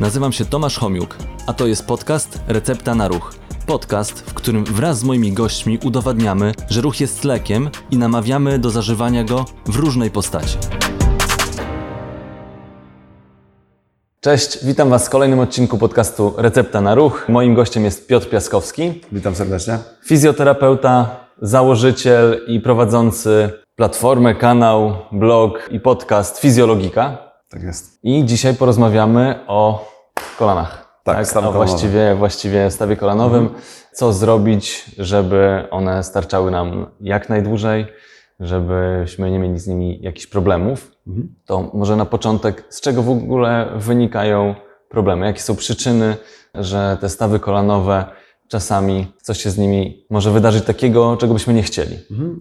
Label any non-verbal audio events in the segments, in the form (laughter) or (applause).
Nazywam się Tomasz Homiuk, a to jest podcast Recepta na Ruch. Podcast, w którym wraz z moimi gośćmi udowadniamy, że ruch jest lekiem i namawiamy do zażywania go w różnej postaci. Cześć, witam Was w kolejnym odcinku podcastu Recepta na Ruch. Moim gościem jest Piotr Piaskowski, Witam serdecznie. fizjoterapeuta, założyciel i prowadzący platformę, kanał, blog i podcast Fizjologika. Tak jest. I dzisiaj porozmawiamy o kolanach. Tak, stawie o kolanowe. właściwie, właściwie stawie kolanowym. Co zrobić, żeby one starczały nam jak najdłużej, żebyśmy nie mieli z nimi jakichś problemów. To może na początek, z czego w ogóle wynikają problemy? Jakie są przyczyny, że te stawy kolanowe czasami coś się z nimi może wydarzyć takiego, czego byśmy nie chcieli?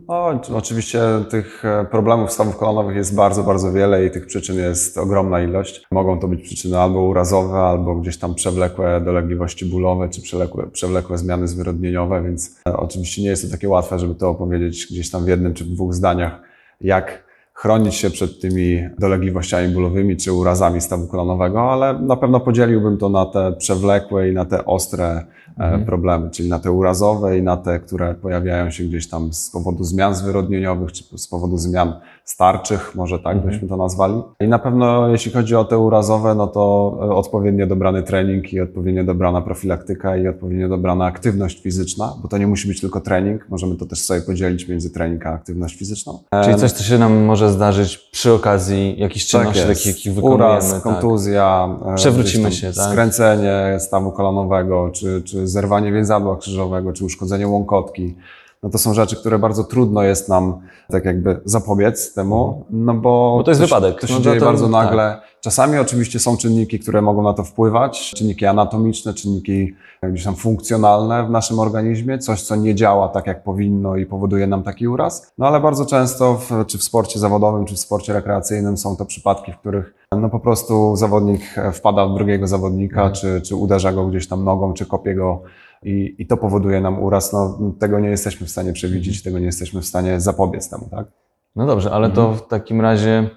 No, oczywiście tych e, problemów stawów kolanowych jest bardzo, bardzo wiele i tych przyczyn jest ogromna ilość. Mogą to być przyczyny albo urazowe, albo gdzieś tam przewlekłe dolegliwości bólowe, czy przewlekłe, przewlekłe zmiany zwyrodnieniowe, więc e, oczywiście nie jest to takie łatwe, żeby to opowiedzieć gdzieś tam w jednym czy w dwóch zdaniach, jak chronić się przed tymi dolegliwościami bólowymi czy urazami stawu kolanowego, ale na pewno podzieliłbym to na te przewlekłe i na te ostre e, problemy, czyli na te urazowe i na te, które pojawiają się gdzieś tam z powodu zmian zwyrodnieniowych czy z powodu zmian starczych, może tak byśmy to nazwali. I na pewno jeśli chodzi o te urazowe, no to e, odpowiednio dobrany trening i odpowiednio dobrana profilaktyka i odpowiednio dobrana aktywność fizyczna, bo to nie musi być tylko trening, możemy to też sobie podzielić między trening a aktywność fizyczną. Czyli coś, co się nam może zdarzyć przy okazji jakichś czynności, Tak takich, jakich wykonujemy. Uraz, tak. kontuzja, e, Przewrócimy się, tak? skręcenie stawu kolanowego, czy, czy zerwanie więzadła krzyżowego, czy uszkodzenie łąkotki. No to są rzeczy, które bardzo trudno jest nam tak jakby zapobiec temu, no bo, Bo to jest się- wypadek. To się No dzieje to- bardzo tak. nagle. Czasami oczywiście są czynniki, które mogą na to wpływać, czynniki anatomiczne, czynniki gdzieś tam funkcjonalne w naszym organizmie, coś, co nie działa tak, jak powinno i powoduje nam taki uraz. No ale bardzo często, w, czy w sporcie zawodowym, czy w sporcie rekreacyjnym są to przypadki, w których no po prostu zawodnik wpada w drugiego zawodnika, czy, czy uderza go gdzieś tam nogą, czy kopie go i, i to powoduje nam uraz. No, tego nie jesteśmy w stanie przewidzieć, tego nie jesteśmy w stanie zapobiec temu, tak? No dobrze, ale to w takim razie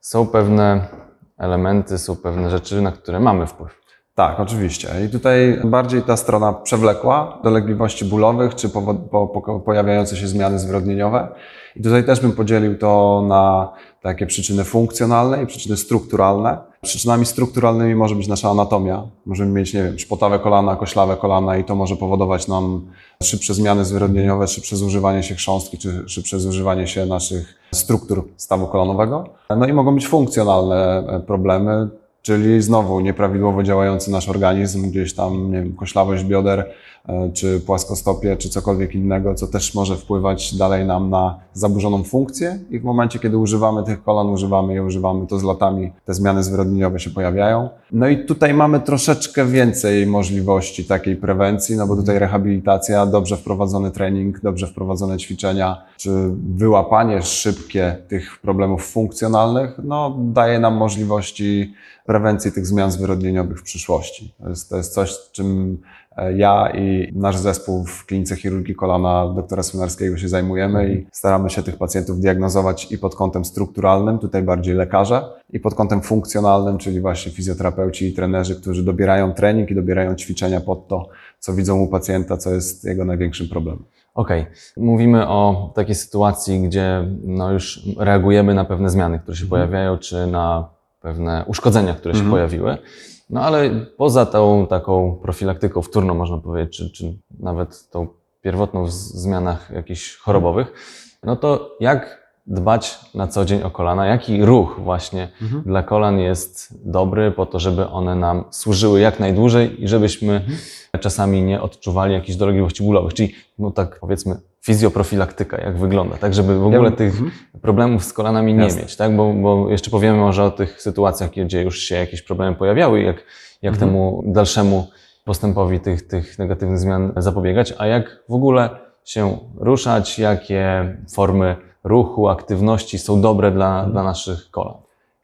są pewne elementy, są pewne rzeczy, na które mamy wpływ. Tak, oczywiście. I tutaj bardziej ta strona przewlekła, dolegliwości bólowych, czy po, po, pojawiające się zmiany zwyrodnieniowe. I tutaj też bym podzielił to na takie przyczyny funkcjonalne i przyczyny strukturalne. Przyczynami strukturalnymi może być nasza anatomia. Możemy mieć, nie wiem, szpotawe kolana, koślawe kolana i to może powodować nam szybsze zmiany zwyrodnieniowe, szybsze zużywanie się chrząstki, czy szybsze zużywanie się naszych struktur stawu kolanowego. No i mogą być funkcjonalne problemy, Czyli znowu nieprawidłowo działający nasz organizm, gdzieś tam, nie wiem, koślawość bioder, e, czy płaskostopie, czy cokolwiek innego, co też może wpływać dalej nam na zaburzoną funkcję. I w momencie, kiedy używamy tych kolan, używamy je, używamy to z latami, te zmiany zwyrodnieniowe się pojawiają. No i tutaj mamy troszeczkę więcej możliwości takiej prewencji, no bo tutaj rehabilitacja, dobrze wprowadzony trening, dobrze wprowadzone ćwiczenia, czy wyłapanie szybkie tych problemów funkcjonalnych, no daje nam możliwości prewencji tych zmian zwyrodnieniowych w przyszłości. To jest, to jest coś, czym e, ja i nasz zespół w klinice chirurgii kolana doktora Swinarskiego się zajmujemy i staramy się tych pacjentów diagnozować i pod kątem strukturalnym, tutaj bardziej lekarze, i pod kątem funkcjonalnym, czyli właśnie fizjoterapeuci i trenerzy, którzy dobierają trening i dobierają ćwiczenia pod to, co widzą u pacjenta, co jest jego największym problemem. Okej, mówimy o takiej sytuacji, gdzie no już reagujemy na pewne zmiany, które się pojawiają, czy na pewne uszkodzenia, które się pojawiły. No ale poza tą taką profilaktyką wtórną, można powiedzieć, czy, czy nawet tą pierwotną w zmianach jakichś chorobowych, no to jak dbać na co dzień o kolana? Jaki ruch właśnie dla kolan jest dobry po to, żeby one nam służyły jak najdłużej i żebyśmy czasami nie odczuwali jakichś dolegliwości bólowych? Czyli, no tak powiedzmy, fizjoprofilaktyka, jak wygląda, tak, żeby w ogóle tych problemów z kolanami nie Jasne. mieć, tak, bo, bo jeszcze powiemy może o tych sytuacjach, gdzie już się jakieś problemy pojawiały jak, jak temu dalszemu postępowi tych, tych negatywnych zmian zapobiegać, a jak w ogóle się ruszać, jakie formy ruchu, aktywności są dobre dla, dla naszych kolan.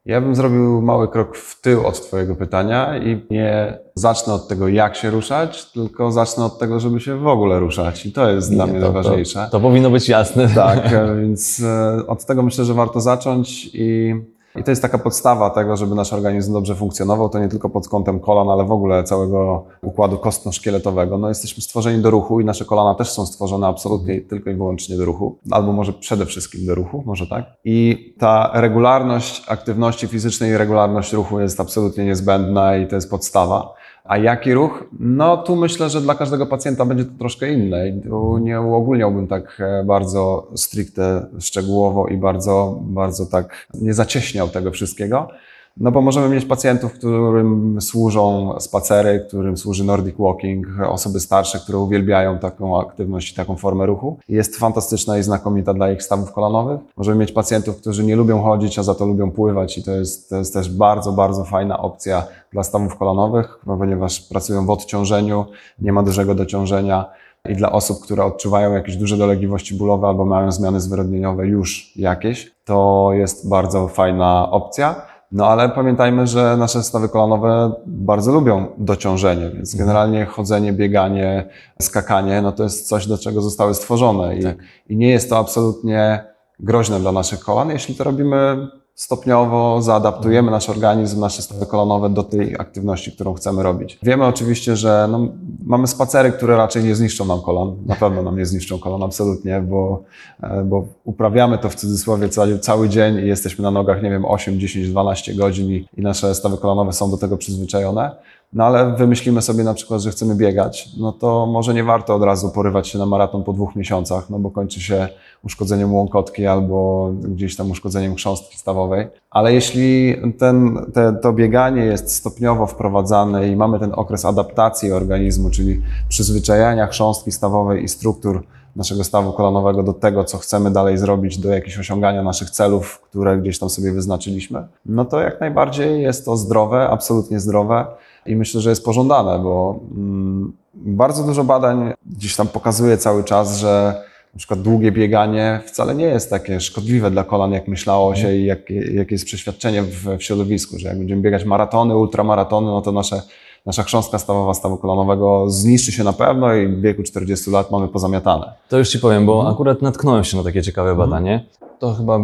Ja bym zrobił mały krok w tył od Twojego pytania i nie zacznę od tego, jak się ruszać, tylko zacznę od tego, żeby się w ogóle ruszać. I to jest dla mnie to, najważniejsze. To, to powinno być jasne. Tak, (laughs) więc e, od tego myślę, że warto zacząć i I to jest taka podstawa tego, żeby nasz organizm dobrze funkcjonował, to nie tylko pod kątem kolan, ale w ogóle całego układu kostno-szkieletowego. No, jesteśmy stworzeni do ruchu i nasze kolana też są stworzone absolutnie tylko i wyłącznie do ruchu, albo może przede wszystkim do ruchu, może tak. I ta regularność aktywności fizycznej i regularność ruchu jest absolutnie niezbędna i to jest podstawa. A jaki ruch? No tu myślę, że dla każdego pacjenta będzie to troszkę inne. I tu nie uogólniałbym tak e, bardzo stricte, szczegółowo i bardzo, bardzo tak nie zacieśniał tego wszystkiego. No bo możemy mieć pacjentów, którym służą spacery, którym służy Nordic Walking, osoby starsze, które uwielbiają taką aktywność i taką formę ruchu. Jest fantastyczna i znakomita dla ich stawów kolanowych. Możemy mieć pacjentów, którzy nie lubią chodzić, a za to lubią pływać i to jest, to jest też bardzo, bardzo fajna opcja dla stawów kolanowych, no ponieważ pracują w odciążeniu, nie ma dużego dociążenia. I dla osób, które odczuwają jakieś duże dolegliwości bólowe albo mają zmiany zwyrodnieniowe już jakieś, to jest bardzo fajna opcja. No ale pamiętajmy, że nasze stawy kolanowe bardzo lubią dociążenie, więc generalnie chodzenie, bieganie, skakanie, no to jest coś, do czego zostały stworzone i, Tak. i nie jest to absolutnie groźne dla naszych kolan, jeśli to robimy stopniowo, zaadaptujemy nasz organizm, nasze stawy kolanowe do tej aktywności, którą chcemy robić. Wiemy oczywiście, że no, mamy spacery, które raczej nie zniszczą nam kolan, na pewno nam nie zniszczą kolan, absolutnie, bo, e, bo uprawiamy to w cudzysłowie cały, cały dzień i jesteśmy na nogach, nie wiem, 8, 10, 12 godzin i, i nasze stawy kolanowe są do tego przyzwyczajone. No ale wymyślimy sobie na przykład, że chcemy biegać, no to może nie warto od razu porywać się na maraton po dwóch miesiącach, no bo kończy się uszkodzeniem łąkotki albo gdzieś tam uszkodzeniem chrząstki stawowej. Ale jeśli ten, te, to bieganie jest stopniowo wprowadzane i mamy ten okres adaptacji organizmu, czyli przyzwyczajania chrząstki stawowej i struktur naszego stawu kolanowego do tego, co chcemy dalej zrobić, do jakichś osiągania naszych celów, które gdzieś tam sobie wyznaczyliśmy, no to jak najbardziej jest to zdrowe, absolutnie zdrowe i myślę, że jest pożądane, bo mm, bardzo dużo badań gdzieś tam pokazuje cały czas, że na przykład długie bieganie wcale nie jest takie szkodliwe dla kolan, jak myślało się i jak, jakie jest przeświadczenie w, w środowisku, że jak będziemy biegać maratony, ultramaratony, no to nasze, nasza chrząstka stawowa stawu kolanowego zniszczy się na pewno i w wieku 40 lat mamy pozamiatane. To już Ci powiem, bo Mhm. akurat natknąłem się na takie ciekawe badanie. To chyba,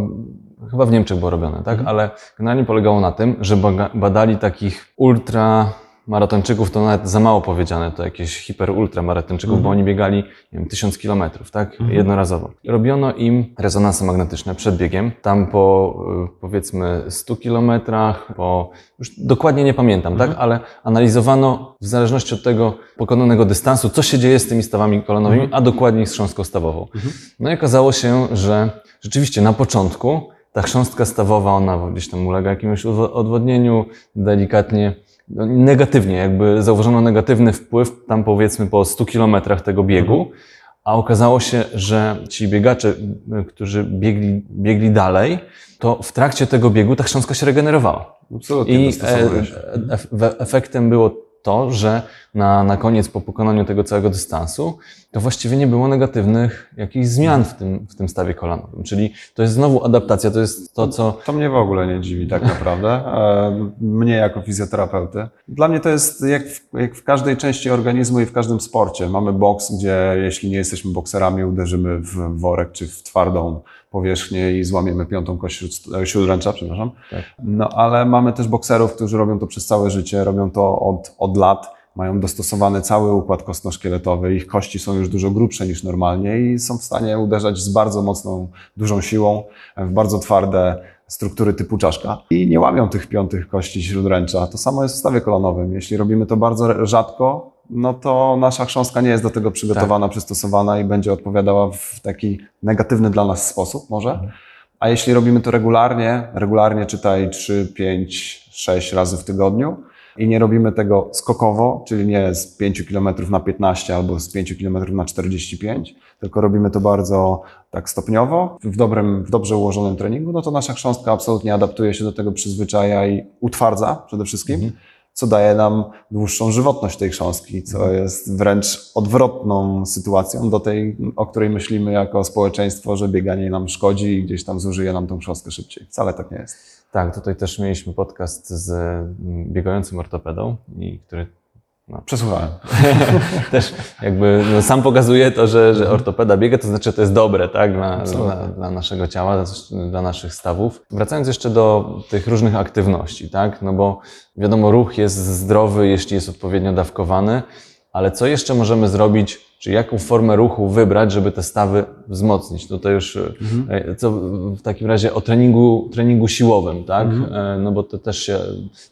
chyba w Niemczech było robione, tak? Mhm. Ale generalnie polegało na tym, że badali takich ultra maratończyków, to nawet za mało powiedziane, to jakieś hiper ultra maratończyków, Mhm. bo oni biegali, nie wiem, tysiąc kilometrów, tak? Jednorazowo. Robiono im rezonanse magnetyczne przed biegiem, tam po y, powiedzmy 100 kilometrach, po, już dokładnie nie pamiętam, tak? Ale analizowano w zależności od tego pokonanego dystansu, co się dzieje z tymi stawami kolanowymi, a dokładniej z chrząstką stawową. No i okazało się, że rzeczywiście na początku ta chrząstka stawowa, ona gdzieś tam ulega jakiemuś odwo- odwodnieniu, delikatnie, negatywnie, jakby zauważono negatywny wpływ tam powiedzmy po 100 kilometrach tego biegu, a okazało się, że ci biegacze, y, którzy biegli, biegli dalej, to w trakcie tego biegu ta chrząstka się regenerowała. Absolutnie I e, e, e, efektem było to, że na, na koniec, po pokonaniu tego całego dystansu, to właściwie nie było negatywnych jakichś zmian w tym, w tym stawie kolanowym. Czyli to jest znowu adaptacja, to jest to, co To mnie w ogóle nie dziwi tak naprawdę, e, mnie jako fizjoterapeuty. Dla mnie to jest jak w, jak w każdej części organizmu i w każdym sporcie. Mamy boks, gdzie jeśli nie jesteśmy bokserami, uderzymy w worek czy w twardą powierzchnię i złamiemy piątą kość śród- śródręcza, przepraszam. Tak. No ale mamy też bokserów, którzy robią to przez całe życie, robią to od, od lat. Mają dostosowany cały układ kostno-szkieletowy, ich kości są już dużo grubsze niż normalnie i są w stanie uderzać z bardzo mocną, dużą siłą w bardzo twarde struktury typu czaszka i nie łamią tych piątych kości śródręcza. To samo jest w stawie kolanowym. Jeśli robimy to bardzo rzadko, no to nasza chrząstka nie jest do tego przygotowana, przystosowana i będzie odpowiadała w taki negatywny dla nas sposób może. A jeśli robimy to regularnie, regularnie czytaj 3, 5, 6 razy w tygodniu i nie robimy tego skokowo, czyli nie z 5 km na 15 albo z 5 km na 45, tylko robimy to bardzo tak stopniowo, w, dobrym, w dobrze ułożonym treningu, no to nasza chrząstka absolutnie adaptuje się do tego, przyzwyczaja i utwardza przede wszystkim, co daje nam dłuższą żywotność tej chrząstki, co jest wręcz odwrotną sytuacją do tej, o której myślimy jako społeczeństwo, że bieganie nam szkodzi i gdzieś tam zużyje nam tą chrząstkę szybciej. Wcale tak nie jest. Tak, tutaj też mieliśmy podcast z mm, biegającym ortopedą, i który Przesłuchałem. (laughs) też jakby no, sam pokazuje to, że, że ortopeda biega, to znaczy to jest dobre tak, dla, dla, dla naszego ciała, dla naszych stawów. Wracając jeszcze do tych różnych aktywności, tak? no bo wiadomo, ruch jest zdrowy, jeśli jest odpowiednio dawkowany, ale co jeszcze możemy zrobić, czy jaką formę ruchu wybrać, żeby te stawy wzmocnić? Tutaj już e, co w takim razie o treningu, treningu siłowym, tak? E, No bo to też się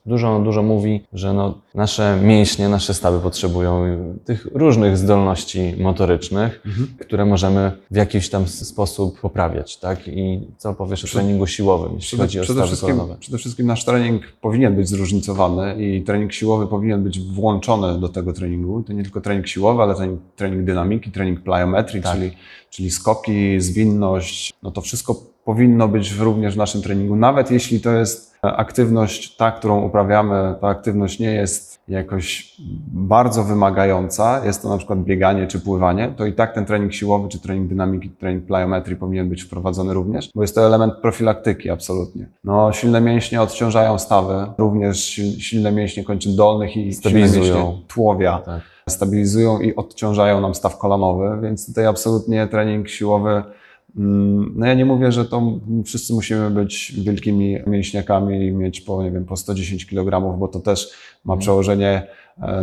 dużo, dużo mówi, że no, nasze mięśnie, nasze stawy potrzebują tych różnych zdolności motorycznych, które możemy w jakiś tam sposób poprawiać, tak? I co powiesz o treningu siłowym, jeśli Przede, chodzi o przede, stawy wszystkim, kolanowe? przede wszystkim nasz trening powinien być zróżnicowany i trening siłowy powinien być włączony do tego treningu. To nie tylko trening siłowy, ale trening, trening dynamiki, trening plyometrii, Tak. czyli, czyli skoki, zwinność. No to wszystko powinno być również w naszym treningu. Nawet jeśli to jest e, aktywność ta, którą uprawiamy, ta aktywność nie jest jakoś bardzo wymagająca, jest to na przykład bieganie czy pływanie, to i tak ten trening siłowy, czy trening dynamiki, trening plyometrii powinien być wprowadzony również, bo jest to element profilaktyki absolutnie. No, silne mięśnie odciążają stawy, również sil- silne mięśnie kończyn dolnych i silne Stabilizują. mięśnie tułowia Tak. Stabilizują i odciążają nam staw kolanowy, więc tutaj absolutnie trening siłowy. mm, No ja nie mówię, że to wszyscy musimy być wielkimi mięśniakami i mieć po, nie wiem, po 110 kg, bo to też ma przełożenie e,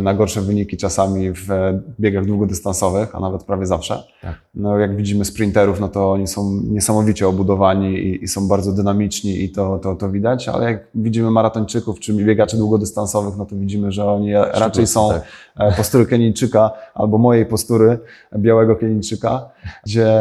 na gorsze wyniki czasami w e, biegach długodystansowych, a nawet prawie zawsze. Tak. No jak widzimy sprinterów, no to oni są niesamowicie obudowani i, i są bardzo dynamiczni i to, to, to widać, ale jak widzimy maratończyków czy biegaczy długodystansowych, no to widzimy, że oni raczej są tak. e, postury Kenijczyka albo mojej postury białego Kenijczyka, gdzie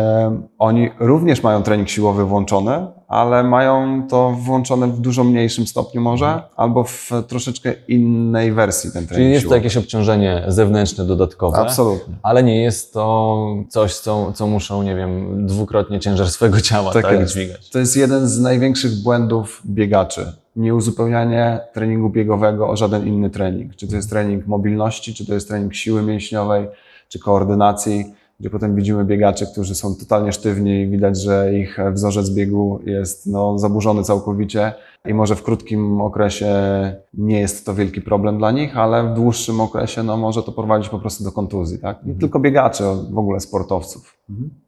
oni również mają trening siłowy włączony, ale mają to włączone w dużo mniejszym stopniu może, albo w troszeczkę innej wersji ten trening Mhm. Czyli jest to siłowy. jakieś obciążenie zewnętrzne, dodatkowe. Absolutnie. Ale nie jest to coś, co, co muszą, nie wiem, dwukrotnie ciężar swojego ciała tak, Tak dźwigać. To jest jeden z największych błędów biegaczy. Nieuzupełnianie treningu biegowego o żaden inny trening. Czy to jest trening mobilności, czy to jest trening siły mięśniowej, czy koordynacji, gdzie potem widzimy biegaczy, którzy są totalnie sztywni i widać, że ich wzorzec biegu jest no, zaburzony całkowicie i może w krótkim okresie nie jest to wielki problem dla nich, ale w dłuższym okresie no, może to prowadzić po prostu do kontuzji. Tak? Nie tylko biegaczy, w ogóle sportowców.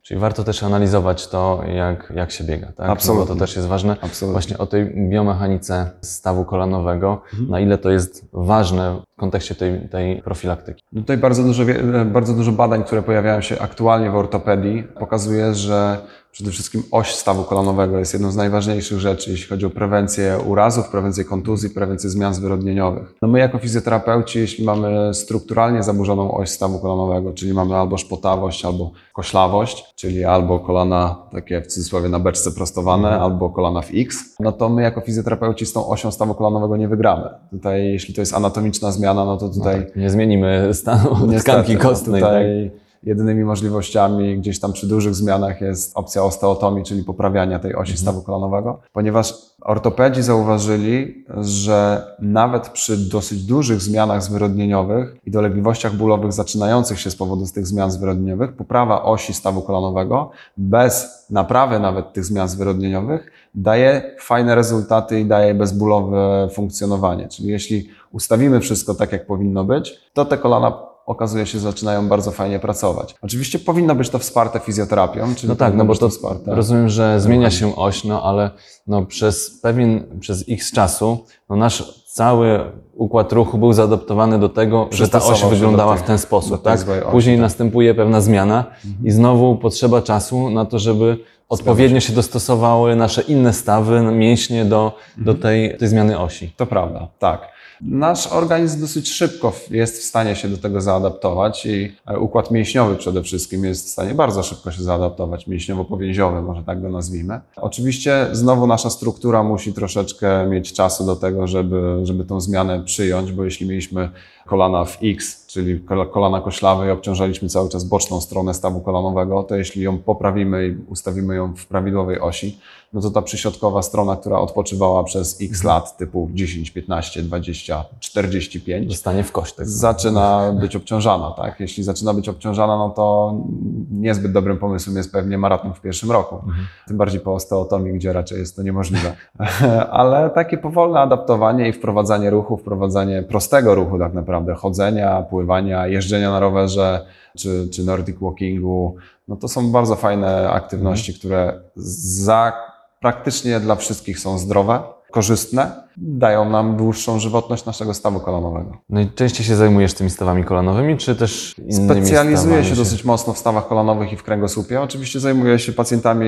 Czyli warto też analizować to, jak, jak się biega, tak? No Absolutnie. bo to też jest ważne. Absolutnie. Właśnie o tej biomechanice stawu kolanowego, Mhm. na ile to jest ważne w kontekście tej, tej profilaktyki. No Tutaj bardzo dużo, bardzo dużo badań, które pojawiają się aktualnie w ortopedii, pokazuje, że przede wszystkim oś stawu kolanowego jest jedną z najważniejszych rzeczy, jeśli chodzi o prewencję urazów, prewencję kontuzji, prewencję zmian zwyrodnieniowych. No my jako fizjoterapeuci, jeśli mamy strukturalnie zaburzoną oś stawu kolanowego, czyli mamy albo szpotawość, albo koślawość, czyli albo kolana takie w cudzysłowie na beczce prostowane, albo kolana w X, no to my jako fizjoterapeuci z tą osią stawu kolanowego nie wygramy. Tutaj, jeśli to jest anatomiczna zmiana, no to tutaj Tak, nie zmienimy stanu Niestety, tkanki no kostnej. tak? Jedynymi możliwościami gdzieś tam przy dużych zmianach jest opcja osteotomii, czyli poprawiania tej Mhm. osi stawu kolanowego, ponieważ ortopedzi zauważyli, że nawet przy dosyć dużych zmianach zwyrodnieniowych i dolegliwościach bólowych zaczynających się z powodu tych zmian zwyrodnieniowych, poprawa osi stawu kolanowego bez naprawy nawet tych zmian zwyrodnieniowych daje fajne rezultaty i daje bezbólowe funkcjonowanie. Czyli jeśli ustawimy wszystko tak, jak powinno być, to te kolana okazuje się, zaczynają bardzo fajnie pracować. Oczywiście powinno być to wsparte fizjoterapią, czyli No tak, no bo być to wsparte. rozumiem, że zmienia się oś, no ale no przez pewien, przez x czasu, no nasz cały układ ruchu był zaadaptowany do tego, że ta oś wyglądała tej- w ten sposób, tak? Później tak. następuje pewna zmiana i znowu potrzeba czasu na to, żeby odpowiednio się dostosowały nasze inne stawy, mięśnie do, do tej, tej zmiany osi. To prawda, tak. Nasz organizm dosyć szybko jest w stanie się do tego zaadaptować i e, układ mięśniowy przede wszystkim jest w stanie bardzo szybko się zaadaptować, mięśniowo-powięziowy, może tak go nazwijmy. Oczywiście znowu nasza struktura musi troszeczkę mieć czasu do tego, żeby, żeby tą zmianę przyjąć, bo jeśli mieliśmy kolana w X, czyli kol- kolana koślawe i obciążaliśmy cały czas boczną stronę stawu kolanowego, to jeśli ją poprawimy i ustawimy ją w prawidłowej osi, no to ta przyśrodkowa strona, która odpoczywała przez x lat, typu 10, 15, 20, 45, Zostanie w kość. Tak zaczyna być obciążana, tak? Jeśli zaczyna być obciążana, no to niezbyt dobrym pomysłem jest pewnie maraton w pierwszym roku. Mhm. Tym bardziej po osteotomii, gdzie raczej jest to niemożliwe. (laughs) Ale takie powolne adaptowanie i wprowadzanie ruchu, wprowadzanie prostego ruchu tak naprawdę, chodzenia, pływania, jeżdżenia na rowerze czy, czy nordic walkingu, no to są bardzo fajne aktywności, które za praktycznie dla wszystkich są zdrowe, korzystne, dają nam dłuższą żywotność naszego stawu kolanowego. No i częściej się zajmujesz tymi stawami kolanowymi, czy też innymi Specjalizuję się dosyć mocno w stawach kolanowych i w kręgosłupie. Oczywiście zajmuję się pacjentami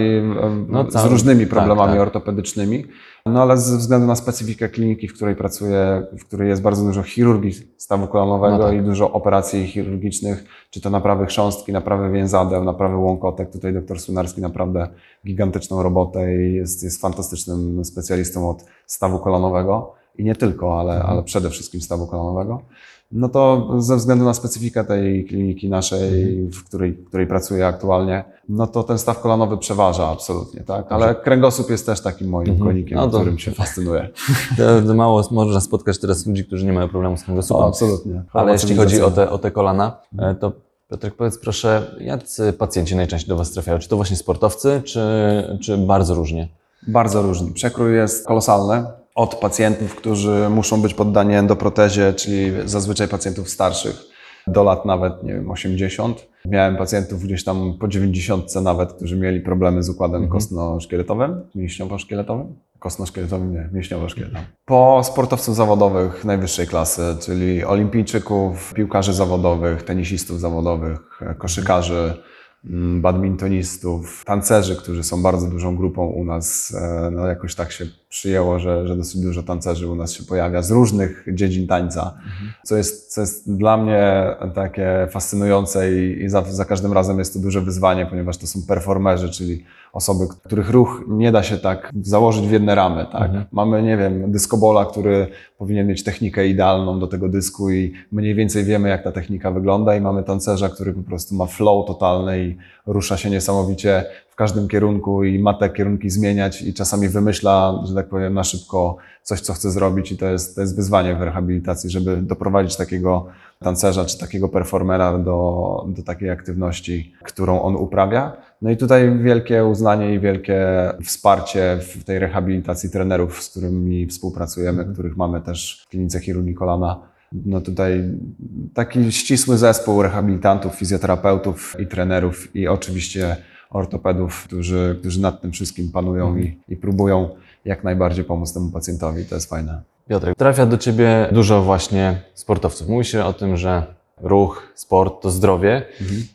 No z różnymi tak, problemami tak. ortopedycznymi, no ale ze względu na specyfikę kliniki, w której pracuję, w której jest bardzo dużo chirurgii stawu kolanowego No tak. i dużo operacji chirurgicznych, czy to naprawy chrząstki, naprawy więzadeł, naprawy łąkotek. Tutaj doktor Sunarski naprawdę gigantyczną robotę i jest, jest fantastycznym specjalistą od stawu kolanowego. I nie tylko, ale, Mhm. ale przede wszystkim stawu kolanowego. No to ze względu na specyfikę tej kliniki naszej, Mhm. w której, w której pracuję aktualnie, no to ten staw kolanowy przeważa absolutnie, tak? Ale kręgosłup jest też takim moim Mhm. konikiem, No to- którym się fascynuję. (laughs) To, mało można spotkać teraz ludzi, którzy nie mają problemu z kręgosłupem. absolutnie. Ale jeśli chodzi o te, o te kolana, e, to Piotrek, powiedz proszę, jacy pacjenci najczęściej do Was trafiają? Czy to właśnie sportowcy, czy, czy bardzo różnie? Bardzo różny. Przekrój jest kolosalny. Od pacjentów, którzy muszą być poddani endoprotezie, czyli zazwyczaj pacjentów starszych, do lat nawet, nie wiem, 80. Miałem pacjentów gdzieś tam po 90 nawet, którzy mieli problemy z układem kostno-szkieletowym, mięśniowo-szkieletowym. Kostno-szkieletowym, nie, mięśniowo-szkieletowym. Po sportowców zawodowych najwyższej klasy, czyli olimpijczyków, piłkarzy zawodowych, tenisistów zawodowych, koszykarzy, badmintonistów, tancerzy, którzy są bardzo dużą grupą u nas. E, No jakoś tak się przyjęło, że, że dosyć dużo tancerzy u nas się pojawia z różnych dziedzin tańca, co, jest, co jest dla mnie takie fascynujące i, i za, za każdym razem jest to duże wyzwanie, ponieważ to są performerzy, czyli osoby, których ruch nie da się tak założyć w jedne ramy. Tak? Mhm. Mamy, nie wiem, dyskobola, który powinien mieć technikę idealną do tego dysku i mniej więcej wiemy, jak ta technika wygląda i mamy tancerza, który po prostu ma flow totalny i rusza się niesamowicie w każdym kierunku i ma te kierunki zmieniać i czasami wymyśla, że tak powiem, na szybko coś, co chce zrobić i to jest, to jest wyzwanie w rehabilitacji, żeby doprowadzić takiego tancerza czy takiego performera do, do takiej aktywności, którą on uprawia. No i tutaj wielkie uznanie i wielkie wsparcie w tej rehabilitacji trenerów, z którymi współpracujemy, których mamy też w klinice chirurgii kolana. No tutaj taki ścisły zespół rehabilitantów, fizjoterapeutów i trenerów i oczywiście ortopedów, którzy, którzy nad tym wszystkim panują i, i próbują jak najbardziej pomóc temu pacjentowi. To jest fajne. Piotrek, trafia do Ciebie dużo właśnie sportowców. Mówi się o tym, że ruch, sport to zdrowie.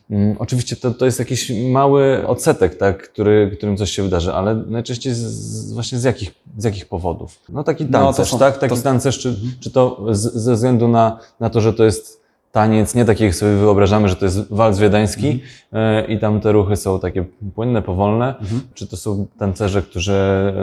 Mm, Oczywiście to, to jest jakiś mały odsetek, tak, który, którym coś się wydarzy, ale najczęściej z, właśnie z jakich, z jakich powodów? No taki No, tancerz, są- tak? Taki to- tancerz, czy, czy to z, ze względu na, na to, że to jest taniec, nie taki jak sobie wyobrażamy, że to jest walc wiedeński e, i tam te ruchy są takie płynne, powolne, czy to są tancerze, którzy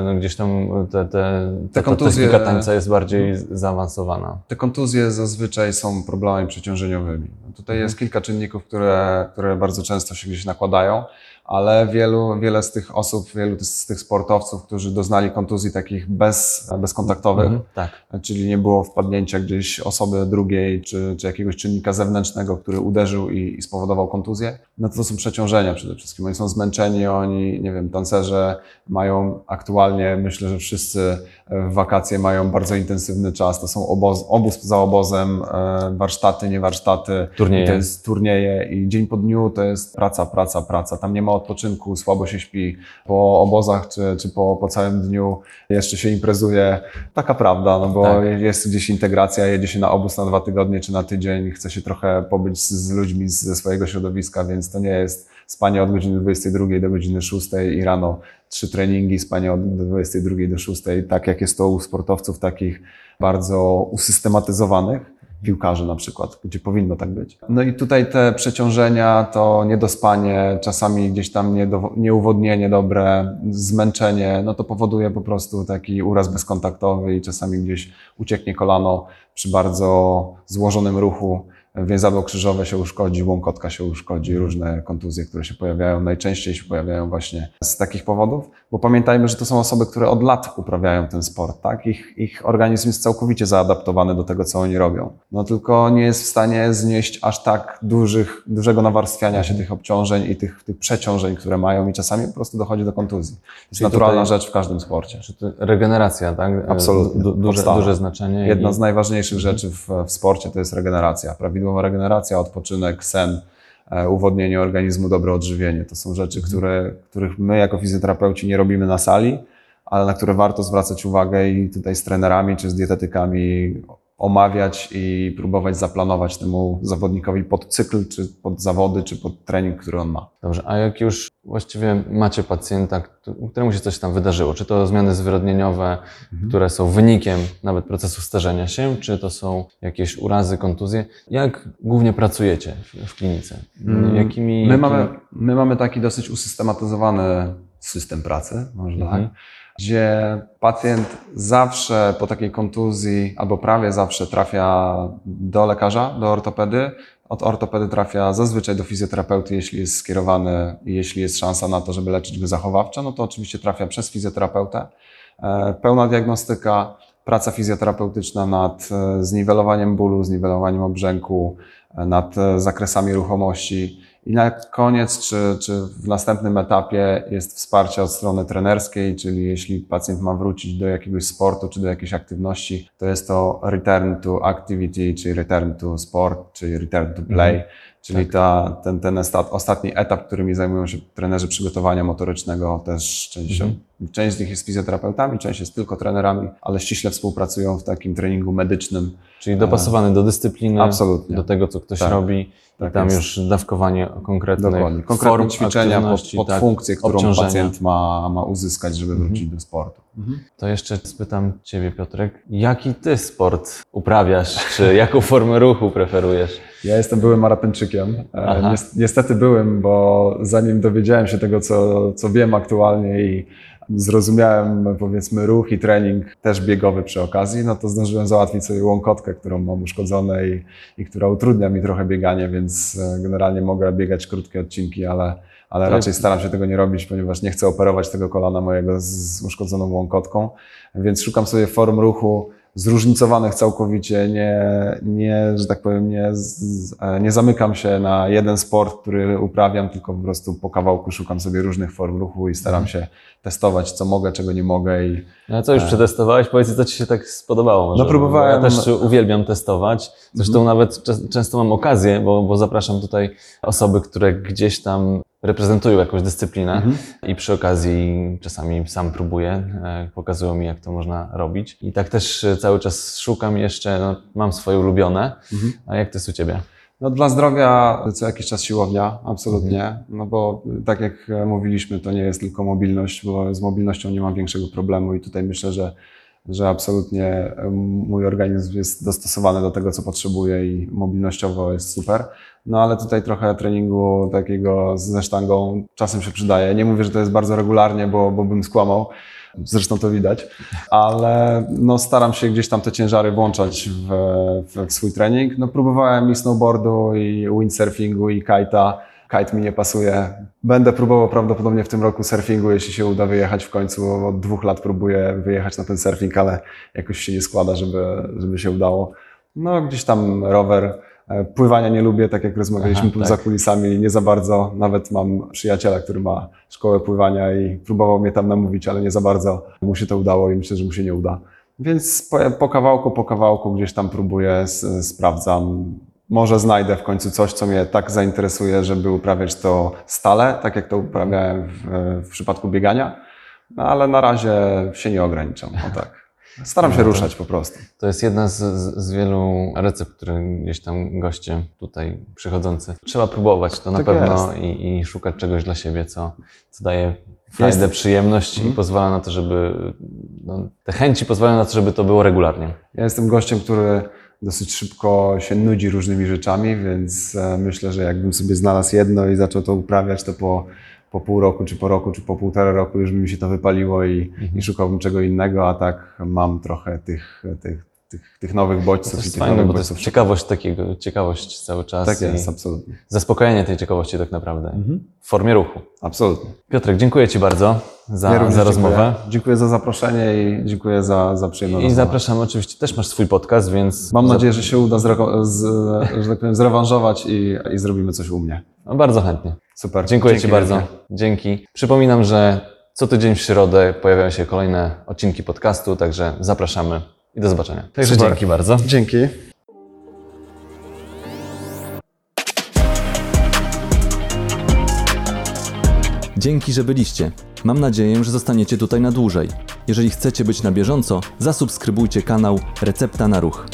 no, gdzieś tam te, te, ta, ta kontuzje- technika tańca jest bardziej zaawansowana? Te kontuzje zazwyczaj są problemami przeciążeniowymi. No Tutaj jest kilka czynników, które, które bardzo często się gdzieś nakładają, ale wielu, wiele z tych osób, wielu z tych sportowców, którzy doznali kontuzji takich bez, bezkontaktowych, Mhm, tak. czyli nie było wpadnięcia gdzieś osoby drugiej, czy, czy jakiegoś czynnika zewnętrznego, który uderzył i, i spowodował kontuzję, no to, są przeciążenia przede wszystkim. Oni są zmęczeni, oni, nie wiem, tancerze mają aktualnie, myślę, że wszyscy w wakacje mają bardzo intensywny czas. To są oboz, obóz za obozem, e, warsztaty, nie warsztaty. Turnieje. I to jest turnieje i dzień po dniu to jest praca, praca, praca. Tam nie ma odpoczynku, słabo się śpi. Po obozach czy, czy po, po całym dniu jeszcze się imprezuje. Taka prawda, no bo Tak. jest gdzieś integracja, jedzie się na obóz na dwa tygodnie czy na tydzień, chce się trochę pobyć z, z ludźmi ze swojego środowiska, więc to nie jest spanie od godziny 22 do godziny 6 i rano trzy treningi, spanie od 22 do 6, tak jak jest to u sportowców takich bardzo usystematyzowanych piłkarzy na przykład, gdzie powinno tak być. No i tutaj te przeciążenia, to niedospanie, czasami gdzieś tam niedo, nieuwodnienie dobre, zmęczenie, no to powoduje po prostu taki uraz bezkontaktowy i czasami gdzieś ucieknie kolano przy bardzo złożonym ruchu więzadło krzyżowe się uszkodzi, łąkotka się uszkodzi, różne kontuzje, które się pojawiają, najczęściej się pojawiają właśnie z takich powodów, bo pamiętajmy, że to są osoby, które od lat uprawiają ten sport, tak? Ich, ich organizm jest całkowicie zaadaptowany do tego, co oni robią. No tylko nie jest w stanie znieść aż tak dużych, dużego nawarstwiania się tych obciążeń i tych, tych przeciążeń, które mają i czasami po prostu dochodzi do kontuzji. To jest Czyli naturalna tutaj- rzecz w każdym sporcie. Regeneracja, tak? Absolutnie. Du, duże, duże znaczenie. Jedna i- z najważniejszych rzeczy w, w sporcie to jest regeneracja. Prawidłowa regeneracja, odpoczynek, sen, e, uwodnienie organizmu, dobre odżywienie. To są rzeczy, które, których my jako fizjoterapeuci nie robimy na sali, ale na które warto zwracać uwagę i tutaj z trenerami czy z dietetykami omawiać i próbować zaplanować temu zawodnikowi pod cykl, czy pod zawody, czy pod trening, który on ma. Dobrze, a jak już właściwie macie pacjenta, któ- któremu się coś tam wydarzyło, czy to zmiany zwyrodnieniowe, które są wynikiem nawet procesu starzenia się, czy to są jakieś urazy, kontuzje, jak głównie pracujecie w, w klinice? Mm, Jakimi, My jakimi... mamy, my mamy taki dosyć usystematyzowany system pracy, może Mhm. tak, gdzie pacjent zawsze po takiej kontuzji, albo prawie zawsze trafia do lekarza, do ortopedy. Od ortopedy trafia zazwyczaj do fizjoterapeuty, jeśli jest skierowany i jeśli jest szansa na to, żeby leczyć go zachowawczo, no to oczywiście trafia przez fizjoterapeutę. E, Pełna diagnostyka, praca fizjoterapeutyczna nad e, zniwelowaniem bólu, zniwelowaniem obrzęku, e, nad zakresami ruchomości. I na koniec, czy, czy w następnym etapie jest wsparcie od strony trenerskiej, czyli jeśli pacjent ma wrócić do jakiegoś sportu czy do jakiejś aktywności, to jest to return to activity, czyli return to sport, czyli return to play, czyli ta, ten, ten estat, ostatni etap, którymi zajmują się trenerzy przygotowania motorycznego, też część, część z nich jest fizjoterapeutami, część jest tylko trenerami, ale ściśle współpracują w takim treningu medycznym. Czyli dopasowany do dyscypliny, Absolutnie. do tego, co ktoś Tak. robi. Tak I tam jest. już dawkowanie konkretnych Dokładnie. form Konkretne ćwiczenia pod, pod tak, funkcję, którą pacjent ma, ma uzyskać, żeby wrócić do sportu. To jeszcze spytam Ciebie, Piotrek, jaki Ty sport uprawiasz, czy jaką formę ruchu preferujesz? Ja jestem byłym maratończykiem. E, Aha. Niestety byłem, bo zanim dowiedziałem się tego, co, co wiem aktualnie i zrozumiałem, powiedzmy, ruch i trening też biegowy przy okazji, no to zdążyłem załatwić sobie łąkotkę, którą mam uszkodzone i, i która utrudnia mi trochę bieganie, więc e, generalnie mogę biegać krótkie odcinki, ale, ale To raczej staram się tego nie robić, ponieważ nie chcę operować tego kolana mojego z uszkodzoną łąkotką, więc szukam sobie form ruchu zróżnicowanych całkowicie, nie, nie że tak powiem, nie, e, nie zamykam się na jeden sport, który uprawiam, tylko po prostu po kawałku szukam sobie różnych form ruchu i staram się testować, co mogę, czego nie mogę i No, co już przetestowałeś? Powiedz, co Ci się tak spodobało. Może, No, próbowałem- bo Ja też uwielbiam testować. Zresztą Mhm. nawet często mam okazję, bo, bo zapraszam tutaj osoby, które gdzieś tam reprezentują jakąś dyscyplinę Mhm. i przy okazji czasami sam próbuję, e, pokazują mi, jak to można robić. I tak też e, cały czas szukam jeszcze, no, mam swoje ulubione. Mhm. A jak to jest u Ciebie? No dla zdrowia co jakiś czas siłownia, absolutnie. No bo tak jak e, mówiliśmy, to nie jest tylko mobilność, bo z mobilnością nie mam większego problemu i tutaj myślę, że, że absolutnie e, mój organizm jest dostosowany do tego, co potrzebuje i mobilnościowo jest super. No ale tutaj trochę treningu takiego ze sztangą czasem się przydaje. Nie mówię, że to jest bardzo regularnie, bo, bo bym skłamał. Zresztą to widać, ale no staram się gdzieś tam te ciężary włączać w, w, swój trening. No próbowałem i snowboardu, i windsurfingu, i kite'a. Kite mi nie pasuje. Będę próbował prawdopodobnie w tym roku surfingu, jeśli się uda wyjechać w końcu. Od dwóch lat próbuję wyjechać na ten surfing, ale jakoś się nie składa, żeby, żeby się udało. No gdzieś tam rower. E, Pływania nie lubię, tak jak rozmawialiśmy Aha, za tak. kulisami, nie za bardzo. Nawet mam przyjaciela, który ma szkołę pływania i próbował mnie tam namówić, ale nie za bardzo mu się to udało i myślę, że mu się nie uda. Więc po, po kawałku, po kawałku gdzieś tam próbuję, sprawdzam. Może znajdę w końcu coś, co mnie tak zainteresuje, żeby uprawiać to stale, tak jak to uprawiałem w, w przypadku biegania. No, ale na razie się nie ograniczam. O tak. Staram się No ruszać po prostu. To jest jedna z, z, z wielu recept, które gdzieś tam goście tutaj przychodzący. Trzeba próbować to na Tak pewno i, i szukać czegoś dla siebie, co, co daje frajdę, Jest- przyjemność i Mhm. pozwala na to, żeby no, te chęci pozwalają na to, żeby to było regularnie. Ja jestem gościem, który dosyć szybko się nudzi różnymi rzeczami, więc e, myślę, że jakbym sobie znalazł jedno i zaczął to uprawiać, to po, po pół roku, czy po roku, czy po półtora roku już by mi się to wypaliło i, i szukałbym czego innego, a tak mam trochę tych, tych, tych, tych nowych To bodźców i jest fajne, bo to jest bodźców. ciekawość takiego, ciekawość cały czas Tak jest, absolutnie. zaspokojenie tej ciekawości tak naprawdę Mhm. w formie ruchu. Absolutnie. Piotrek, dziękuję Ci bardzo za, Ja za dziękuję. rozmowę. Dziękuję za zaproszenie i dziękuję za, za przyjemną I rozmowę. zapraszamy, oczywiście też masz swój podcast, więc Mam nadzieję, że się uda zreko- z, że tak powiem, zrewanżować i, i zrobimy coś u mnie. no, bardzo chętnie. Super. Dziękuję Dzięki Ci bardzo. wielkie. Dzięki. Przypominam, że co tydzień w środę pojawiają się kolejne odcinki podcastu, także zapraszamy i do zobaczenia. Także Super. dzięki bardzo. Dzięki. Dzięki, że byliście. Mam nadzieję, że zostaniecie tutaj na dłużej. Jeżeli chcecie być na bieżąco, zasubskrybujcie kanał Recepta na Ruch.